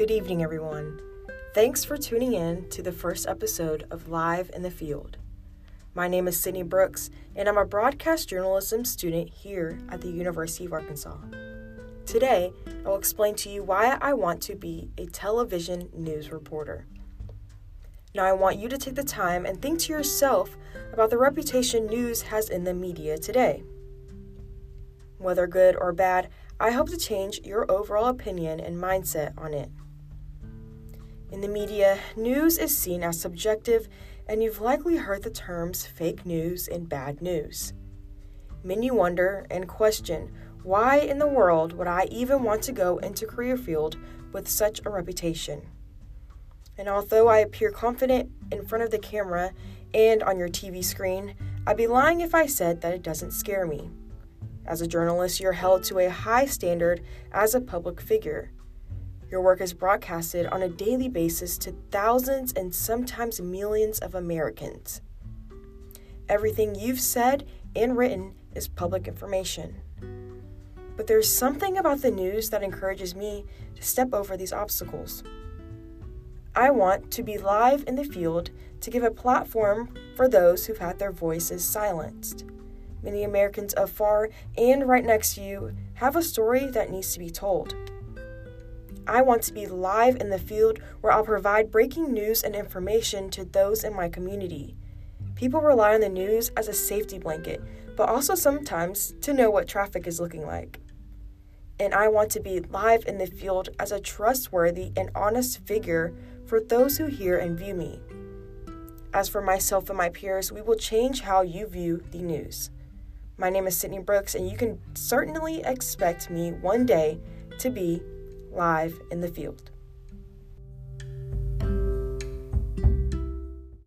Good evening, everyone. Thanks for tuning in to the first episode of Live in the Field. My name is Sydney Brooks, and I'm a broadcast journalism student here at the University of Arkansas. Today, I will explain to you why I want to be a television news reporter. Now, I want you to take the time and think to yourself about the reputation news has in the media today. Whether good or bad, I hope to change your overall opinion and mindset on it. In the media, news is seen as subjective, and you've likely heard the terms fake news and bad news. Many wonder and question why in the world would I even want to go into career field with such a reputation? And although I appear confident in front of the camera and on your TV screen, I'd be lying if I said that it doesn't scare me. As a journalist, you're held to a high standard as a public figure. Your work is broadcasted on a daily basis to thousands and sometimes millions of Americans. Everything you've said and written is public information. But there's something about the news that encourages me to step over these obstacles. I want to be live in the field to give a platform for those who've had their voices silenced. Many Americans afar and right next to you have a story that needs to be told. I want to be live in the field where I'll provide breaking news and information to those in my community. People rely on the news as a safety blanket, but also sometimes to know what traffic is looking like. And I want to be live in the field as a trustworthy and honest figure for those who hear and view me. As for myself and my peers, we will change how you view the news. My name is Sydney Brooks, and you can certainly expect me one day to be live in the field.